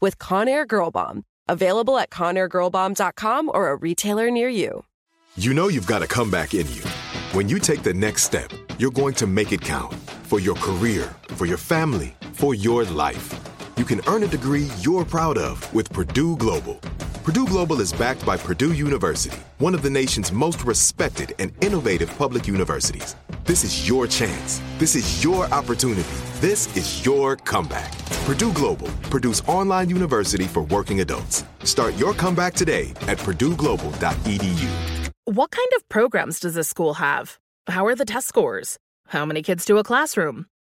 with Conair Girl Bomb. Available at ConairGirlBomb.com or a retailer near you. You know you've got a comeback in you. When you take the next step, you're going to make it count for your career, for your family, for your life. You can earn a degree you're proud of with Purdue Global. Purdue Global is backed by Purdue University, one of the nation's most respected and innovative public universities. This is your chance. This is your opportunity. This is your comeback. Purdue Global, Purdue's online university for working adults. Start your comeback today at purdueglobal.edu. What kind of programs does this school have? How are the test scores? How many kids do a classroom?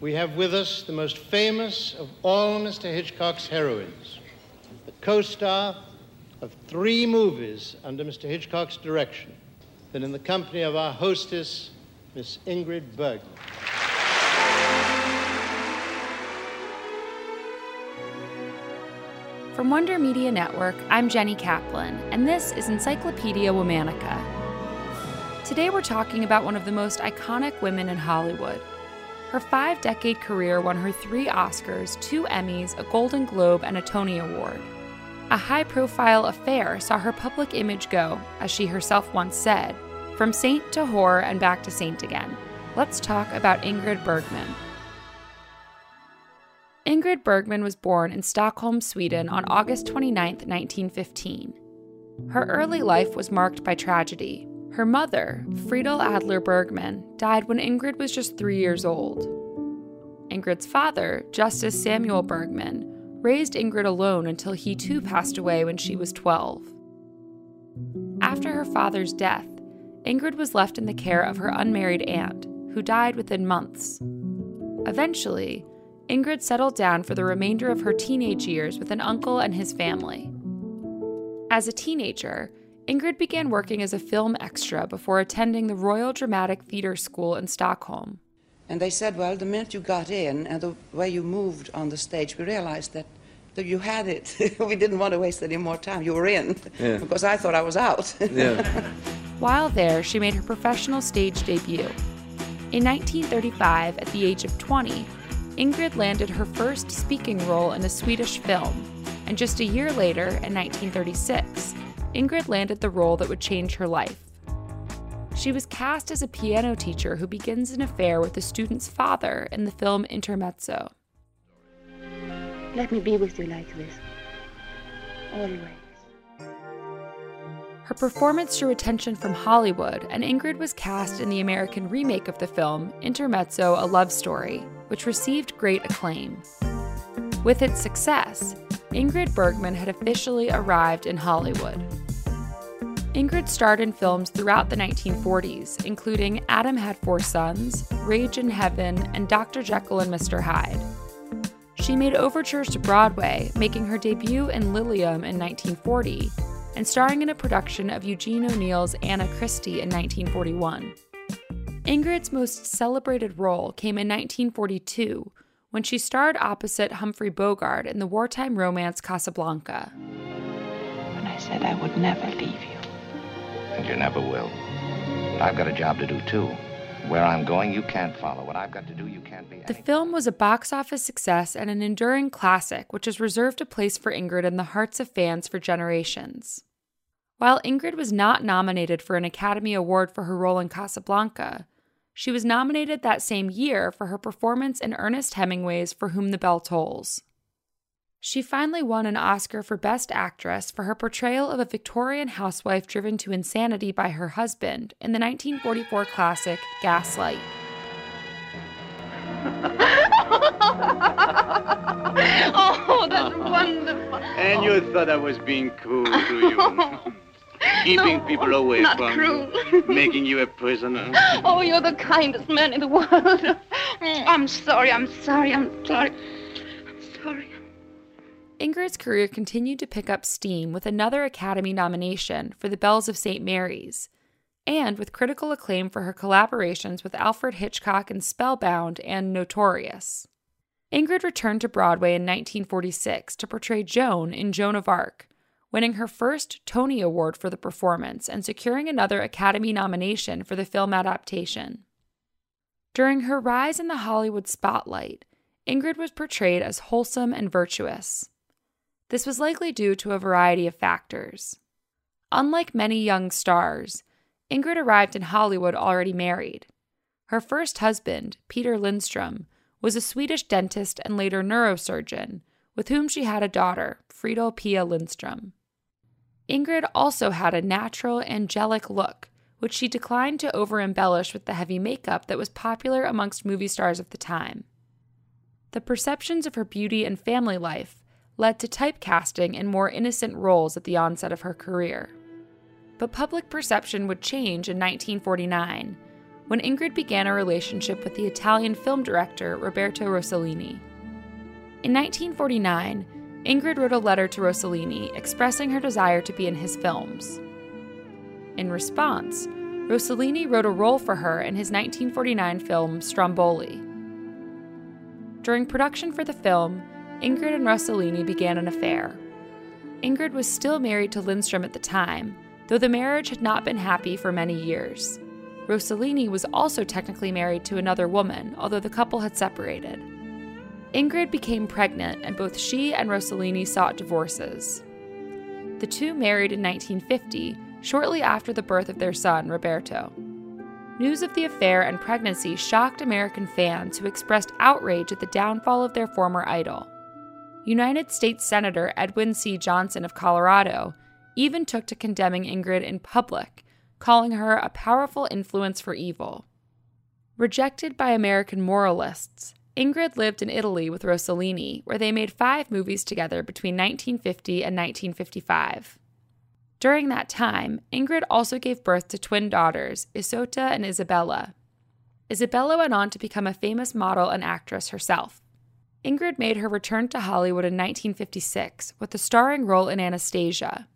we have with us the most famous of all Mr. Hitchcock's heroines, the co star of three movies under Mr. Hitchcock's direction, and in the company of our hostess, Miss Ingrid Bergman. From Wonder Media Network, I'm Jenny Kaplan, and this is Encyclopedia Womanica. Today we're talking about one of the most iconic women in Hollywood. Her five decade career won her three Oscars, two Emmys, a Golden Globe, and a Tony Award. A high profile affair saw her public image go, as she herself once said, from saint to whore and back to saint again. Let's talk about Ingrid Bergman. Ingrid Bergman was born in Stockholm, Sweden on August 29, 1915. Her early life was marked by tragedy. Her mother, Friedel Adler Bergman, died when Ingrid was just three years old. Ingrid's father, Justus Samuel Bergman, raised Ingrid alone until he too passed away when she was 12. After her father's death, Ingrid was left in the care of her unmarried aunt, who died within months. Eventually, Ingrid settled down for the remainder of her teenage years with an uncle and his family. As a teenager, Ingrid began working as a film extra before attending the Royal Dramatic Theatre School in Stockholm. And they said, well, the minute you got in and the way you moved on the stage, we realized that, that you had it. we didn't want to waste any more time. You were in, Yeah. because I thought I was out. Yeah. While there, she made her professional stage debut. In 1935, at the age of 20, Ingrid landed her first speaking role in a Swedish film, and just a year later, in 1936, Ingrid landed the role that would change her life. She was cast as a piano teacher who begins an affair with the student's father in the film Intermezzo. Let me be with you like this. Always. Her performance drew attention from Hollywood, and Ingrid was cast in the American remake of the film, Intermezzo A Love Story, which received great acclaim. With its success, Ingrid Bergman had officially arrived in Hollywood. Ingrid starred in films throughout the 1940s, including Adam Had Four Sons, Rage in Heaven, and Dr. Jekyll and Mr. Hyde. She made overtures to Broadway, making her debut in Liliom in 1940 and starring in a production of Eugene O'Neill's Anna Christie in 1941. Ingrid's most celebrated role came in 1942 when she starred opposite Humphrey Bogart in the wartime romance Casablanca. When I said I would never leave you. And you never will. I've got a job to do, too. Where I'm going, you can't follow. What I've got to do, you can't be. The film was a box office success and an enduring classic, which has reserved a place for Ingrid in the hearts of fans for generations. While Ingrid was not nominated for an Academy Award for her role in Casablanca, she was nominated that same year for her performance in Ernest Hemingway's For Whom the Bell Tolls. She finally won an Oscar for Best Actress for her portrayal of a Victorian housewife driven to insanity by her husband in the 1944 classic Gaslight. oh, that's wonderful. And you thought I was being cruel to you. Keeping No, people away not from cruel. you. Making you a prisoner. Oh, you're the kindest man in the world. I'm sorry, I'm sorry, I'm sorry. I'm sorry. Ingrid's career continued to pick up steam with another Academy nomination for The Bells of St. Mary's, and with critical acclaim for her collaborations with Alfred Hitchcock in Spellbound and Notorious. Ingrid returned to Broadway in 1946 to portray Joan in Joan of Arc, winning her first Tony Award for the performance and securing another Academy nomination for the film adaptation. During her rise in the Hollywood spotlight, Ingrid was portrayed as wholesome and virtuous. This was likely due to a variety of factors. Unlike many young stars, Ingrid arrived in Hollywood already married. Her first husband, Peter Lindstrom, was a Swedish dentist and later neurosurgeon, with whom she had a daughter, Friedel Pia Lindstrom. Ingrid also had a natural, angelic look, which she declined to over embellish with the heavy makeup that was popular amongst movie stars of the time. The perceptions of her beauty and family life led to typecasting in more innocent roles at the onset of her career. But public perception would change in 1949 when Ingrid began a relationship with the Italian film director Roberto Rossellini. In 1949, Ingrid wrote a letter to Rossellini expressing her desire to be in his films. In response, Rossellini wrote a role for her in his 1949 film Stromboli. During production for the film, Ingrid and Rossellini began an affair. Ingrid was still married to Lindstrom at the time, though the marriage had not been happy for many years. Rossellini was also technically married to another woman, although the couple had separated. Ingrid became pregnant, and both she and Rossellini sought divorces. The two married in 1950, shortly after the birth of their son, Roberto. News of the affair and pregnancy shocked American fans who expressed outrage at the downfall of their former idol. United States Senator Edwin C. Johnson of Colorado even took to condemning Ingrid in public, calling her a powerful influence for evil. Rejected by American moralists, Ingrid lived in Italy with Rossellini, where they made five movies together between 1950 and 1955. During that time, Ingrid also gave birth to twin daughters, Isotta and Isabella. Isabella went on to become a famous model and actress herself. Ingrid made her return to Hollywood in 1956 with a starring role in Anastasia.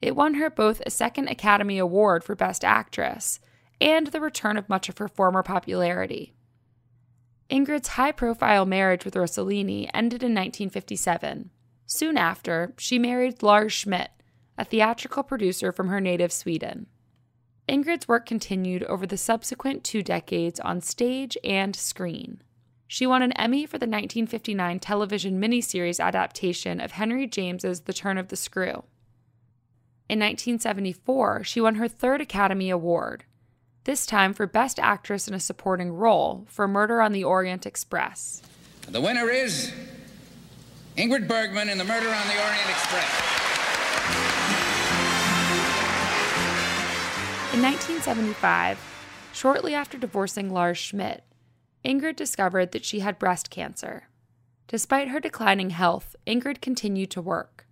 It won her both a second Academy Award for Best Actress and the return of much of her former popularity. Ingrid's high profile marriage with Rossellini ended in 1957. Soon after, she married Lars Schmidt, a theatrical producer from her native Sweden. Ingrid's work continued over the subsequent two decades on stage and screen. She won an Emmy for the 1959 television miniseries adaptation of Henry James's The Turn of the Screw. In 1974, she won her third Academy Award, this time for Best Actress in a Supporting Role for Murder on the Orient Express. The winner is Ingrid Bergman in The Murder on the Orient Express. In 1975, shortly after divorcing Lars Schmidt, Ingrid discovered that she had breast cancer. Despite her declining health, Ingrid continued to work.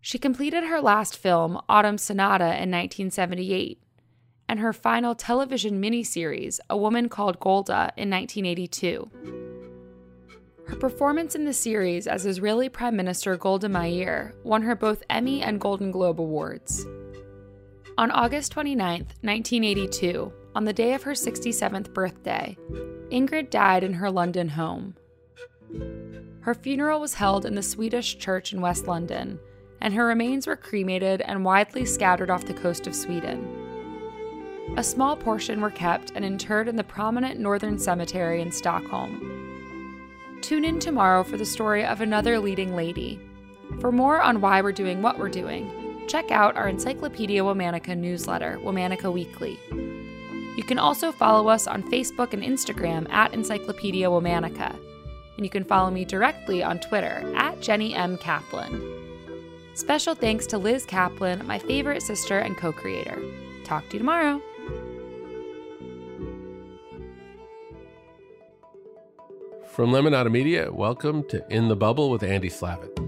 She completed her last film, Autumn Sonata, in 1978, and her final television miniseries, A Woman Called Golda, in 1982. Her performance in the series as Israeli Prime Minister Golda Meir won her both Emmy and Golden Globe Awards. On August 29, 1982, on the day of her 67th birthday, Ingrid died in her London home. Her funeral was held in the Swedish church in West London, and her remains were cremated and widely scattered off the coast of Sweden. A small portion were kept and interred in the prominent Northern Cemetery in Stockholm. Tune in tomorrow for the story of another leading lady. For more on why we're doing what we're doing, check out our Encyclopedia Womanica newsletter, Womanica Weekly. You can also follow us on Facebook and Instagram at Encyclopedia Womanica. and you can follow me directly on Twitter at Jenny M. Kaplan. Special thanks to Liz Kaplan, my favorite sister and co creator. Talk to you tomorrow. From Lemonada Media, welcome to In the Bubble with Andy Slavitt.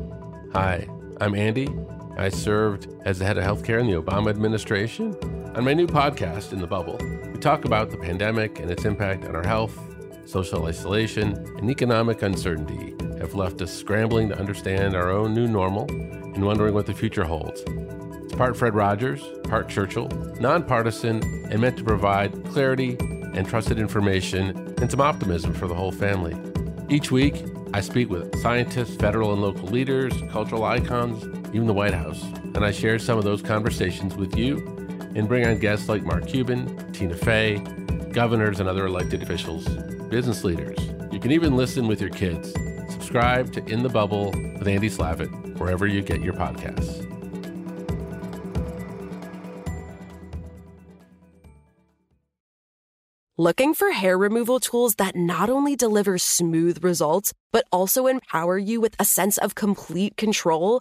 Hi, I'm Andy. I served as the head of healthcare in the Obama administration. On my new podcast, In the Bubble, we talk about the pandemic and its impact on our health, social isolation, and economic uncertainty have left us scrambling to understand our own new normal and wondering what the future holds. It's part Fred Rogers, part Churchill, nonpartisan, and meant to provide clarity and trusted information and some optimism for the whole family. Each week, I speak with scientists, federal and local leaders, cultural icons, even the White House, and I share some of those conversations with you and bring on guests like Mark Cuban, Tina Fey, governors and other elected officials, business leaders. You can even listen with your kids. Subscribe to In the Bubble with Andy Slavitt wherever you get your podcasts. Looking for hair removal tools that not only deliver smooth results, but also empower you with a sense of complete control?